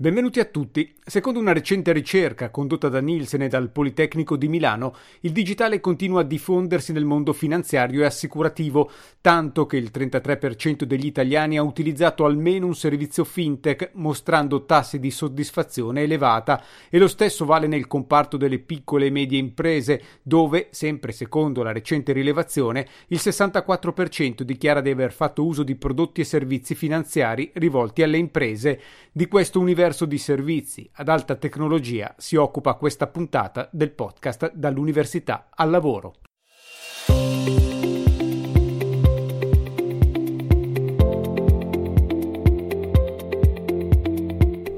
Benvenuti a tutti. Secondo una recente ricerca condotta da Nielsen e dal Politecnico di Milano, il digitale continua a diffondersi nel mondo finanziario e assicurativo, tanto che il 33% degli italiani ha utilizzato almeno un servizio fintech, mostrando tassi di soddisfazione elevata, e lo stesso vale nel comparto delle piccole e medie imprese, dove, sempre secondo la recente rilevazione, il 64% dichiara di aver fatto uso di prodotti e servizi finanziari rivolti alle imprese. Di questo universo universo di servizi ad alta tecnologia si occupa questa puntata del podcast Dall'università al lavoro.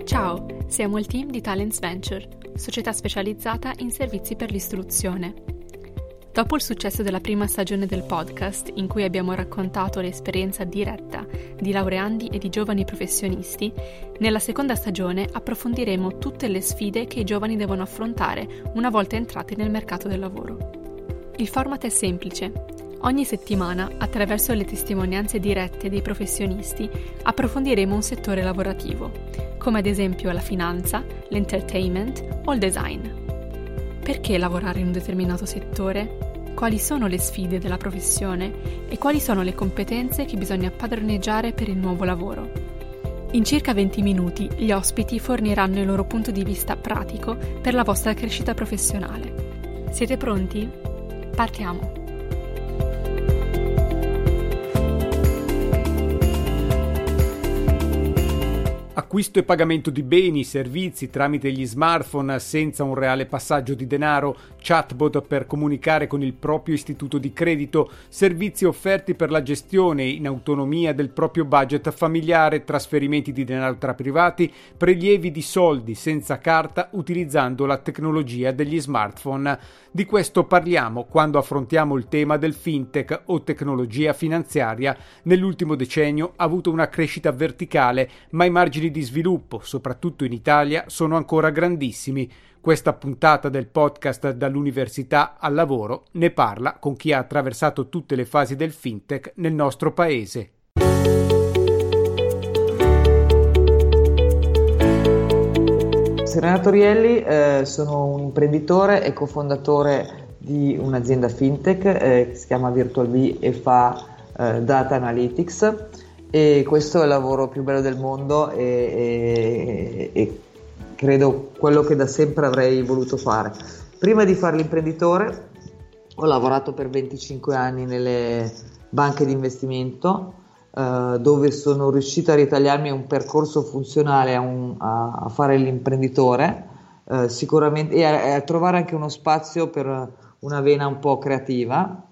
Ciao, siamo il team di Talents Venture, società specializzata in servizi per l'istruzione. Dopo il successo della prima stagione del podcast, in cui abbiamo raccontato l'esperienza diretta di laureandi e di giovani professionisti, nella seconda stagione approfondiremo tutte le sfide che i giovani devono affrontare una volta entrati nel mercato del lavoro. Il format è semplice. Ogni settimana, attraverso le testimonianze dirette dei professionisti, approfondiremo un settore lavorativo, come ad esempio la finanza, l'entertainment o il design. Perché lavorare in un determinato settore? Quali sono le sfide della professione e quali sono le competenze che bisogna padroneggiare per il nuovo lavoro? In circa 20 minuti gli ospiti forniranno il loro punto di vista pratico per la vostra crescita professionale. Siete pronti? Partiamo! Acquisto e pagamento di beni, servizi tramite gli smartphone senza un reale passaggio di denaro, chatbot per comunicare con il proprio istituto di credito, servizi offerti per la gestione in autonomia del proprio budget familiare, trasferimenti di denaro tra privati, prelievi di soldi senza carta utilizzando la tecnologia degli smartphone. Di questo parliamo quando affrontiamo il tema del fintech o tecnologia finanziaria. Nell'ultimo decennio ha avuto una crescita verticale, ma i margini di sviluppo, soprattutto in Italia, sono ancora grandissimi. Questa puntata del podcast dall'università al lavoro ne parla con chi ha attraversato tutte le fasi del fintech nel nostro paese. Serena Torielli, eh, sono un imprenditore e cofondatore di un'azienda fintech eh, che si chiama VirtualB e fa eh, data analytics e questo è il lavoro più bello del mondo e, e, e credo quello che da sempre avrei voluto fare. Prima di fare l'imprenditore ho lavorato per 25 anni nelle banche di investimento eh, dove sono riuscito a ritagliarmi un percorso funzionale a, un, a, a fare l'imprenditore eh, sicuramente e a, a, trovare anche uno spazio per una vena un po' creativa.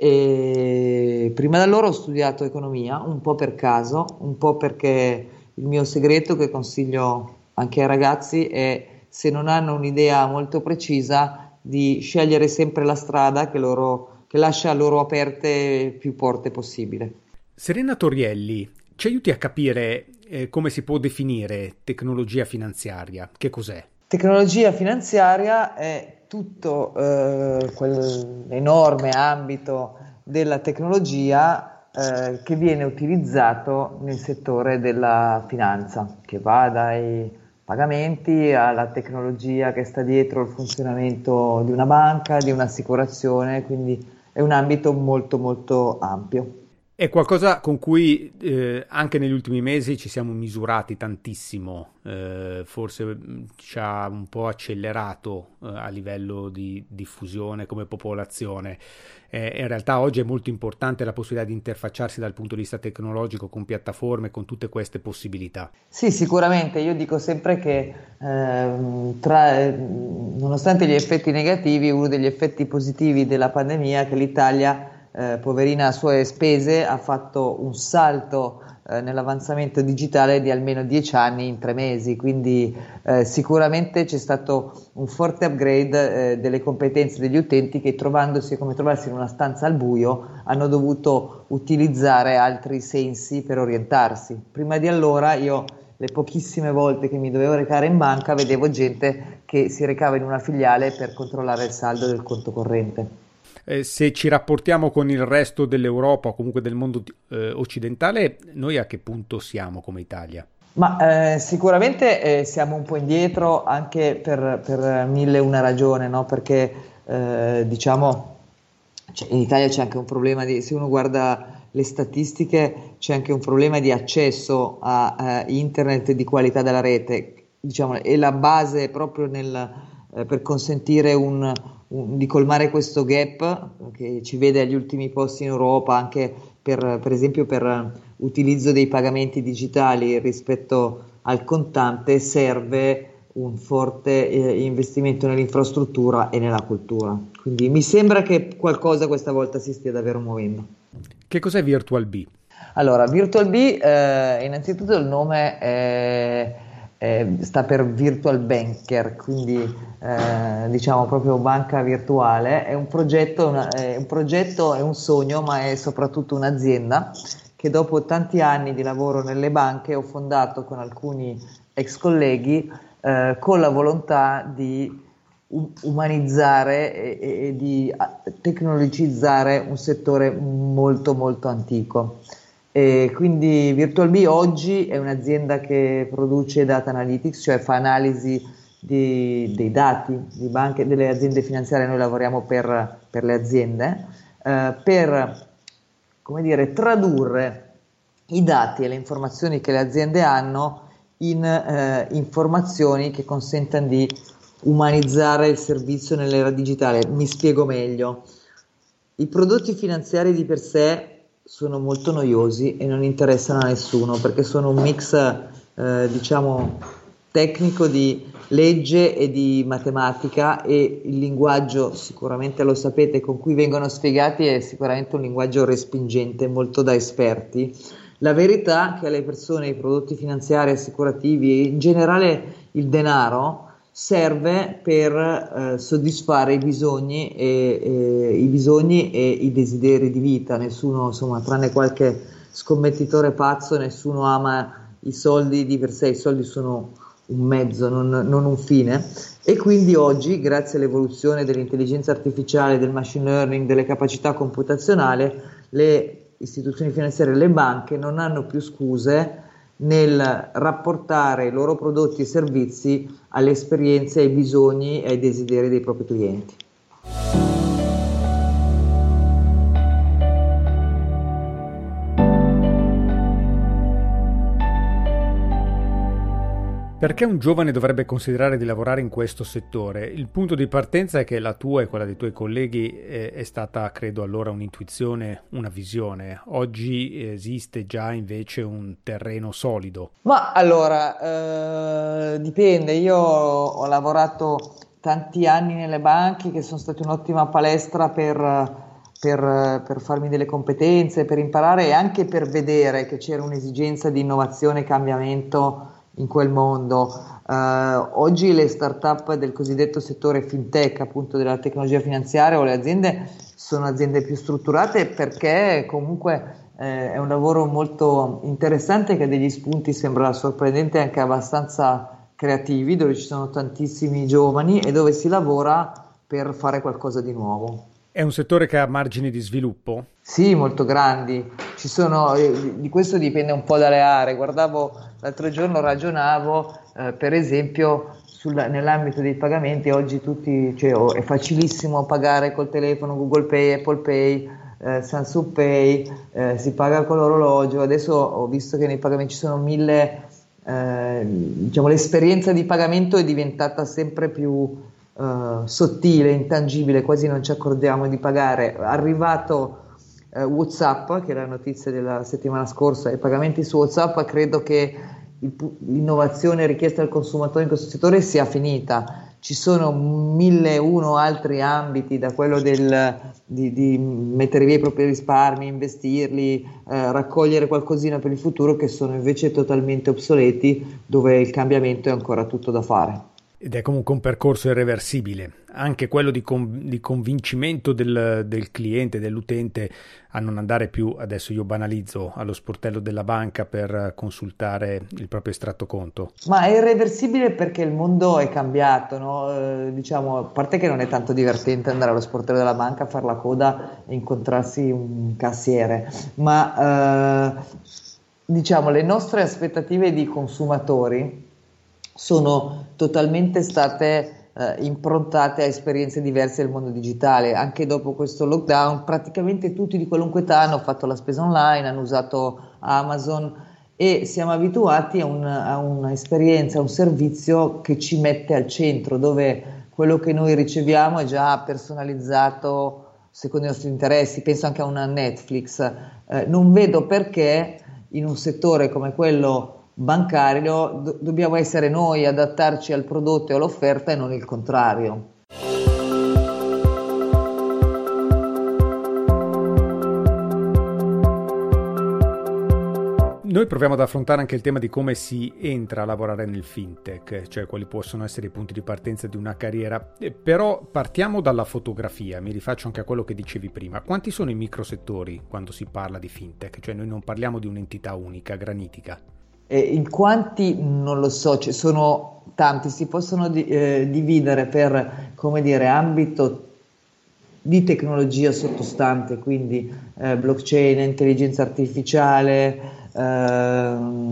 E prima da loro ho studiato economia, un po' per caso, un po' perché il mio segreto che consiglio anche ai ragazzi è se non hanno un'idea molto precisa di scegliere sempre la strada che, loro, che lascia loro aperte più porte possibile. Serena Torielli, ci aiuti a capire eh, come si può definire tecnologia finanziaria? Che cos'è? Tecnologia finanziaria è tutto eh, quell'enorme ambito della tecnologia eh, che viene utilizzato nel settore della finanza, che va dai pagamenti alla tecnologia che sta dietro il funzionamento di una banca, di un'assicurazione, quindi è un ambito molto molto ampio. È qualcosa con cui eh, anche negli ultimi mesi ci siamo misurati tantissimo, eh, forse mm, ci ha un po' accelerato eh, a livello di diffusione come popolazione. in realtà oggi è molto importante la possibilità di interfacciarsi dal punto di vista tecnologico con piattaforme, con tutte queste possibilità. Sì, sicuramente. Io dico sempre che ehm, tra, nonostante gli effetti negativi, uno degli effetti positivi della pandemia è che l'Italia eh, poverina a sue spese, ha fatto un salto eh, nell'avanzamento digitale di almeno 10 anni in tre mesi, quindi eh, sicuramente c'è stato un forte upgrade eh, delle competenze degli utenti che trovandosi come trovarsi in una stanza al buio hanno dovuto utilizzare altri sensi per orientarsi. Prima di allora io le pochissime volte che mi dovevo recare in banca vedevo gente che si recava in una filiale per controllare il saldo del conto corrente eh, se ci rapportiamo con il resto dell'Europa o comunque del mondo eh, occidentale, noi a che punto siamo come Italia? Ma eh, sicuramente eh, siamo un po' indietro anche per, per mille una ragione, no? perché eh, diciamo cioè in Italia c'è anche un problema di, se uno guarda le statistiche, c'è anche un problema di accesso a, a internet e di qualità della rete, diciamo, e la base proprio nel, eh, per consentire un, un, di colmare questo gap che ci vede agli ultimi posti in Europa anche per, per esempio per utilizzo dei pagamenti digitali rispetto al contante serve un forte eh, investimento nell'infrastruttura e nella cultura. Quindi mi sembra che qualcosa questa volta si stia davvero muovendo. Che cos'è Virtual B? Allora, Virtual B, eh, innanzitutto il nome è, è, sta per Virtual Banker, quindi eh, diciamo proprio banca virtuale. È un progetto, una, è un progetto, è un sogno, ma è soprattutto un'azienda che dopo tanti anni di lavoro nelle banche ho fondato con alcuni ex colleghi eh, con la volontà di umanizzare e, e, di tecnologizzare un settore molto molto antico. E quindi VirtualB oggi è un'azienda che produce data analytics, cioè fa analisi di, dei dati di banche, delle aziende finanziarie, noi lavoriamo per, per le aziende, eh, per come dire, tradurre i dati e le informazioni che le aziende hanno in eh, informazioni che consentano di umanizzare il servizio nell'era digitale. Mi spiego meglio. I prodotti finanziari di per sé sono molto noiosi e non interessano a nessuno perché sono un mix, eh, diciamo, tecnico di legge e di matematica e il linguaggio, sicuramente lo sapete, con cui vengono spiegati è sicuramente un linguaggio respingente, molto da esperti. La verità è che alle persone i prodotti finanziari assicurativi e in generale il denaro serve per eh, soddisfare i bisogni, e, e, i bisogni e i desideri di vita. Nessuno, insomma, tranne qualche scommettitore pazzo, nessuno ama i soldi di per sé, i soldi sono un mezzo, non, non un fine. E quindi oggi, grazie all'evoluzione dell'intelligenza artificiale, del machine learning, delle capacità computazionali, le istituzioni finanziarie e le banche non hanno più scuse nel rapportare i loro prodotti e servizi alle esperienze, ai bisogni e ai desideri dei propri clienti. Perché un giovane dovrebbe considerare di lavorare in questo settore? Il punto di partenza è che la tua e quella dei tuoi colleghi è, è stata, credo, allora un'intuizione, una visione. Oggi esiste già invece un terreno solido. Ma allora, eh, dipende. Io ho lavorato tanti anni nelle banche che sono state un'ottima palestra per, per, per farmi delle competenze, per imparare e anche per vedere che c'era un'esigenza di innovazione e cambiamento in quel mondo. Uh, oggi le start-up del cosiddetto settore fintech, appunto della tecnologia finanziaria o le aziende sono aziende più strutturate perché comunque eh, è un lavoro molto interessante che ha degli spunti, sembra sorprendente, anche abbastanza creativi, dove ci sono tantissimi giovani e dove si lavora per fare qualcosa di nuovo. È un settore che ha margini di sviluppo? Sì, molto grandi. Sono, eh, di questo dipende un po' dalle aree. Guardavo l'altro giorno, ragionavo, eh, per esempio, sul, nell'ambito dei pagamenti, oggi tutti, cioè, oh, è facilissimo pagare col telefono, Google Pay, Apple Pay, eh, Samsung Pay, eh, si paga con l'orologio. Adesso ho visto che nei pagamenti ci sono mille, eh, diciamo, l'esperienza di pagamento è diventata sempre più uh, sottile, intangibile, quasi non ci accorgiamo di pagare. Arrivato uh, WhatsApp, che è la notizia della settimana scorsa, i pagamenti su WhatsApp, credo che l'innovazione richiesta al consumatore in questo settore sia finita. Ci sono mille e uno altri ambiti, da quello del, di, di, mettere via i propri risparmi, investirli, eh, raccogliere qualcosina per il futuro, che sono invece totalmente obsoleti, dove il cambiamento è ancora tutto da fare. Ed è comunque un percorso irreversibile, anche quello di, con, di convincimento del, del, cliente, dell'utente a non andare più, adesso io banalizzo, allo sportello della banca per consultare il proprio estratto conto. Ma è irreversibile perché il mondo è cambiato, no? eh, diciamo, a parte che non è tanto divertente andare allo sportello della banca, fare la coda e incontrarsi un cassiere, ma... Eh, diciamo, le nostre aspettative di consumatori sono totalmente state eh, improntate a esperienze diverse del mondo digitale. Anche dopo questo lockdown, praticamente tutti di qualunque età hanno fatto la spesa online, hanno usato Amazon e siamo abituati a, un, a un'esperienza, a un servizio che ci mette al centro, dove quello che noi riceviamo è già personalizzato secondo i nostri interessi, penso anche a una Netflix. Eh, non vedo perché in un settore come quello bancario do- dobbiamo essere noi adattarci al prodotto e all'offerta e non il contrario. Noi proviamo ad affrontare anche il tema di come si entra a lavorare nel fintech, cioè quali possono essere i punti di partenza di una carriera, eh, però partiamo dalla fotografia, mi rifaccio anche a quello che dicevi prima. Quanti sono i microsettori quando si parla di fintech? Cioè noi non parliamo di un'entità unica, granitica. Eh, in quanti non lo so, ci sono tanti, si possono di, eh, dividere per, come dire, ambito di tecnologia sottostante, quindi eh, blockchain, intelligenza artificiale, Ehm,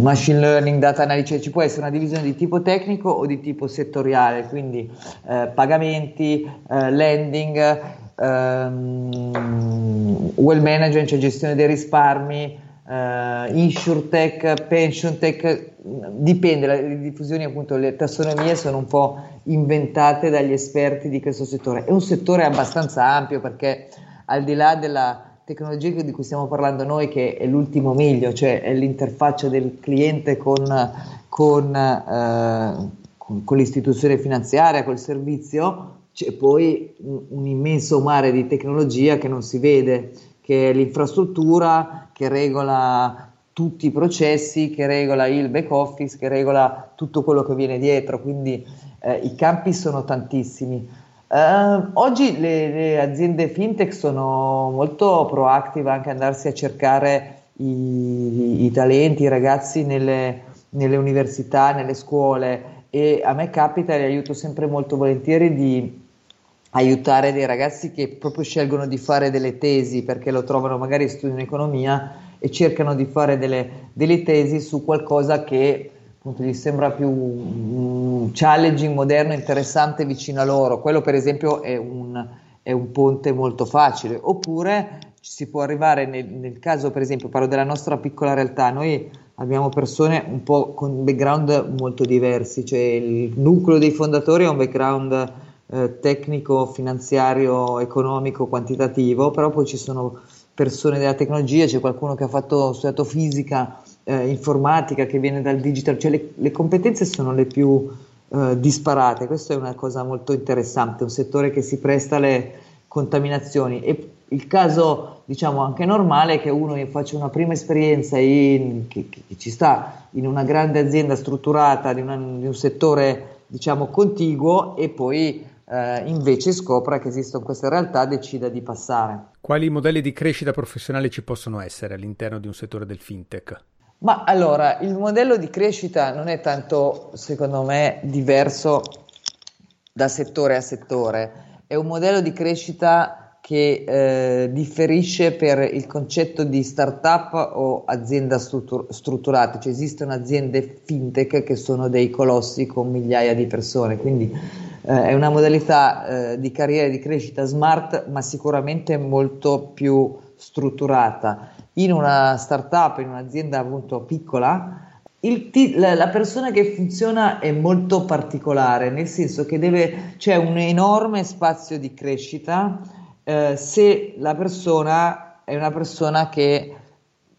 machine learning, data analysis, ci può essere una divisione di tipo tecnico o di tipo settoriale, quindi eh, pagamenti, eh, lending, ehm, well management, cioè gestione dei risparmi, Uh, insurtech, pension tech, dipende, le diffusioni appunto, le tassonomie sono un po' inventate dagli esperti di questo settore. È un settore abbastanza ampio perché al di là della tecnologia di cui stiamo parlando noi, che è l'ultimo miglio, cioè è l'interfaccia del cliente con, con, eh, con, con l'istituzione finanziaria, col servizio, c'è poi un, un, immenso mare di tecnologia che non si vede, che è l'infrastruttura che regola tutti i processi, che regola il back office, che regola tutto quello che viene dietro, quindi eh, i campi sono tantissimi. Uh, oggi le, le, aziende fintech sono molto proactive anche andarsi a cercare i, i talenti, i ragazzi nelle, nelle, università, nelle scuole e a me capita e aiuto sempre molto volentieri di aiutare dei ragazzi che proprio scelgono di fare delle tesi perché lo trovano magari studiano economia e cercano di fare delle, delle tesi su qualcosa che appunto, gli sembra più um, challenging, moderno, interessante vicino a loro. Quello per esempio è un, è un ponte molto facile. Oppure si può arrivare nel, nel, caso, per esempio, parlo della nostra piccola realtà, noi abbiamo persone un po' con background molto diversi, cioè il nucleo dei fondatori ha un background eh, tecnico, finanziario, economico, quantitativo, però poi ci sono persone della tecnologia, c'è qualcuno che ha fatto, studiato fisica eh, informatica che viene dal digital, cioè le, le competenze sono le più eh, disparate, questa è una cosa molto interessante, un settore che si presta alle contaminazioni. E il caso diciamo anche normale è che uno faccia una prima esperienza in, che, che, ci sta in una grande azienda strutturata di, una, di un settore diciamo contiguo e poi eh, invece scopra che esistono queste realtà decida di passare. Quali modelli di crescita professionale ci possono essere all'interno di un settore del fintech? Ma allora, il modello di crescita non è tanto, secondo me, diverso da settore a settore, è un modello di crescita che eh, differisce per il concetto di startup o azienda struttur- strutturata, cioè esistono aziende fintech che sono dei colossi con migliaia di persone, quindi eh, è una modalità eh, di carriera e di crescita smart, ma sicuramente molto più strutturata. In una startup, in un'azienda appunto piccola, t- la persona che funziona è molto particolare, nel senso che deve, c'è un enorme spazio di crescita eh, se la persona è una persona che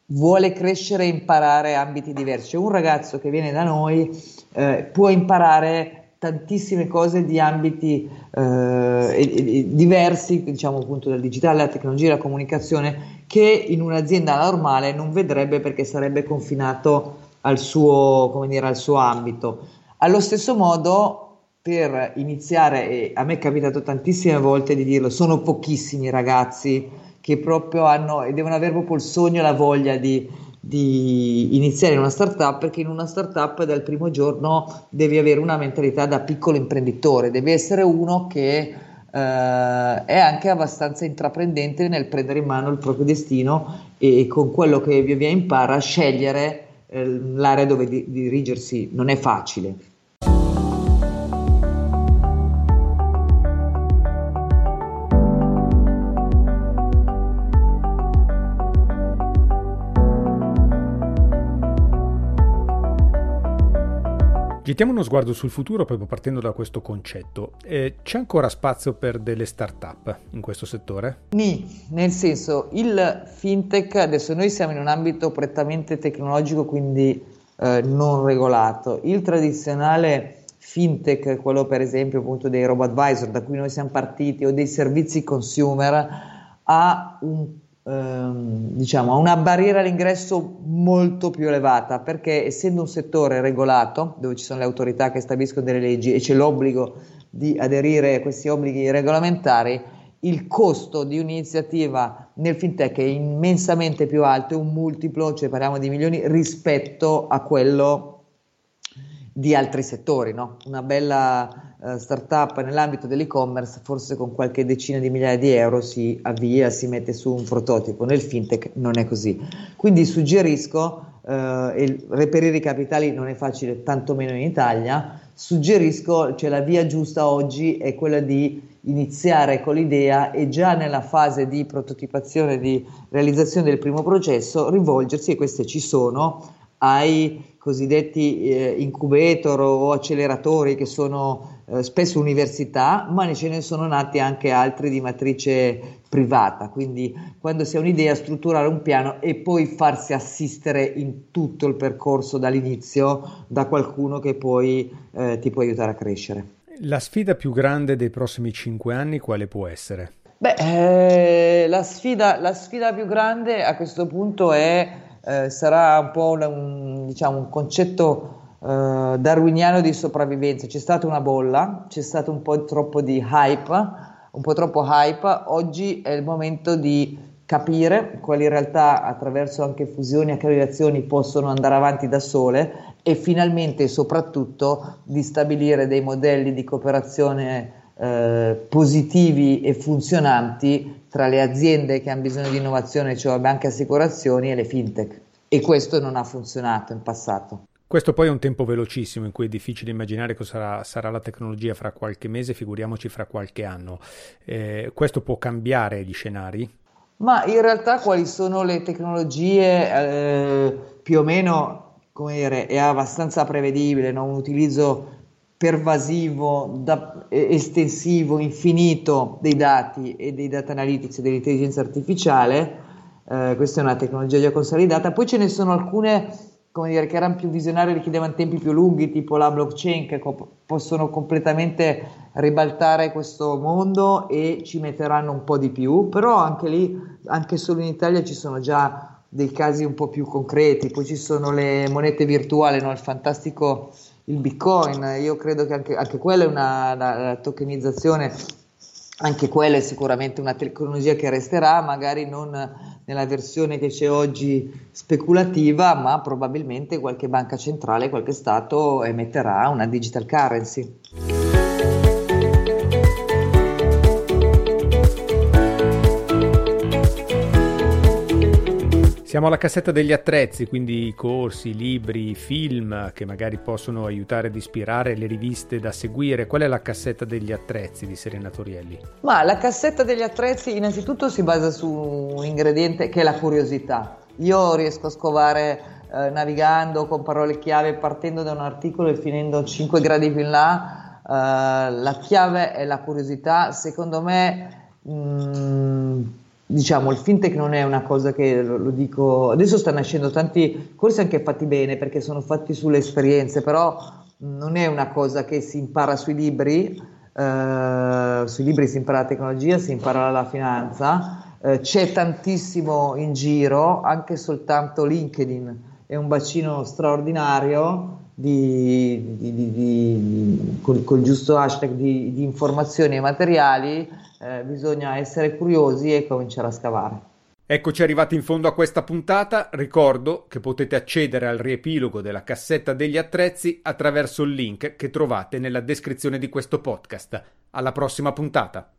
vuole crescere e imparare ambiti diversi. Un ragazzo che viene da noi eh, può imparare tantissime cose di ambiti eh, diversi, diciamo appunto dal digitale, alla tecnologia, alla comunicazione, che in un'azienda normale non vedrebbe perché sarebbe confinato al suo, dire, al suo ambito. Allo stesso modo, per iniziare, e a me è capitato tantissime volte di dirlo, sono pochissimi ragazzi che proprio hanno e devono avere proprio il sogno e la voglia di di iniziare in una startup perché in una startup dal primo giorno devi avere una mentalità da piccolo imprenditore, devi essere uno che eh, è anche abbastanza intraprendente nel prendere in mano il proprio destino e con quello che via via impara scegliere eh, l'area dove di- dirigersi non è facile. Gettiamo uno sguardo sul futuro proprio partendo da questo concetto. Eh, c'è ancora spazio per delle start-up in questo settore? Ni, nel senso, il fintech, adesso noi siamo in un ambito prettamente tecnologico, quindi eh, non regolato. Il tradizionale fintech, quello per esempio appunto dei robo advisor da cui noi siamo partiti o dei servizi consumer, ha un ehm, diciamo, una barriera all'ingresso molto più elevata perché essendo un settore regolato dove ci sono le autorità che stabiliscono delle leggi e c'è l'obbligo di aderire a questi obblighi regolamentari, il costo di un'iniziativa nel fintech è immensamente più alto, è un multiplo, cioè parliamo di milioni rispetto a quello di altri settori. No? Una bella uh, startup nell'ambito dell'e-commerce, forse con qualche decina di migliaia di euro si avvia, si mette su un prototipo. Nel fintech non è così. Quindi suggerisco, uh, e reperire i capitali non è facile, tantomeno in Italia, suggerisco, cioè la via giusta oggi è quella di iniziare con l'idea e già nella fase di prototipazione, di realizzazione del primo processo, rivolgersi, e queste ci sono, ai cosiddetti eh, incubator o acceleratori che sono eh, spesso università, ma ce ne sono nati anche altri di matrice privata, quindi quando si ha un'idea strutturare un piano e poi farsi assistere in tutto il percorso dall'inizio da qualcuno che poi eh, ti può aiutare a crescere. La sfida più grande dei prossimi cinque anni quale può essere? Beh, eh, la, sfida, la sfida più grande a questo punto è eh, sarà un po' un, diciamo, un concetto eh, darwiniano di sopravvivenza. C'è stata una bolla, c'è stato un po' troppo di hype, un po' troppo hype. Oggi è il momento di capire quali realtà attraverso anche fusioni e aggregazioni possono andare avanti da sole e finalmente soprattutto di stabilire dei modelli di cooperazione eh, positivi e funzionanti tra le aziende che hanno bisogno di innovazione, cioè banche assicurazioni e le fintech. E questo non ha funzionato in passato. Questo poi è un tempo velocissimo in cui è difficile immaginare cosa sarà, sarà la tecnologia fra qualche mese, figuriamoci fra qualche anno. Eh, questo può cambiare gli scenari? Ma in realtà quali sono le tecnologie eh, più o meno, come dire, è abbastanza prevedibile, no? un utilizzo pervasivo, da, estensivo, infinito dei dati e dei data analytics e dell'intelligenza artificiale. Eh, questa è una tecnologia già consolidata. Poi ce ne sono alcune come dire, che erano più visionarie, richiedevano tempi più lunghi, tipo la blockchain, che co- possono completamente ribaltare questo mondo e ci metteranno un po' di più. Però anche lì, anche solo in Italia, ci sono già dei casi un po' più concreti. Poi ci sono le monete virtuali, no? il fantastico il bitcoin, io credo che anche, anche quella è una la, la tokenizzazione, anche quella è sicuramente una tecnologia che resterà, magari non nella versione che c'è oggi speculativa, ma probabilmente qualche banca centrale, qualche Stato emetterà una digital currency. Siamo alla cassetta degli attrezzi, quindi corsi, libri, film che magari possono aiutare ad ispirare le riviste da seguire. Qual è la cassetta degli attrezzi di Serena Torielli? Ma la cassetta degli attrezzi innanzitutto si basa su un ingrediente che è la curiosità. Io riesco a scovare eh, navigando con parole chiave partendo da un articolo e finendo 5 gradi più in là. Eh, la chiave è la curiosità. Secondo me... Mh, mm, diciamo, il fintech non è una cosa che lo, dico, adesso stanno nascendo tanti corsi anche fatti bene perché sono fatti sulle esperienze, però non è una cosa che si impara sui libri, eh, sui libri si impara la tecnologia, si impara la finanza, eh, c'è tantissimo in giro, anche soltanto LinkedIn è un bacino straordinario di, di, di, di col, col, giusto hashtag di, informazioni e materiali, eh, bisogna essere curiosi e cominciare a scavare. Eccoci arrivati in fondo a questa puntata. Ricordo che potete accedere al riepilogo della cassetta degli attrezzi attraverso il link che trovate nella descrizione di questo podcast. Alla prossima puntata.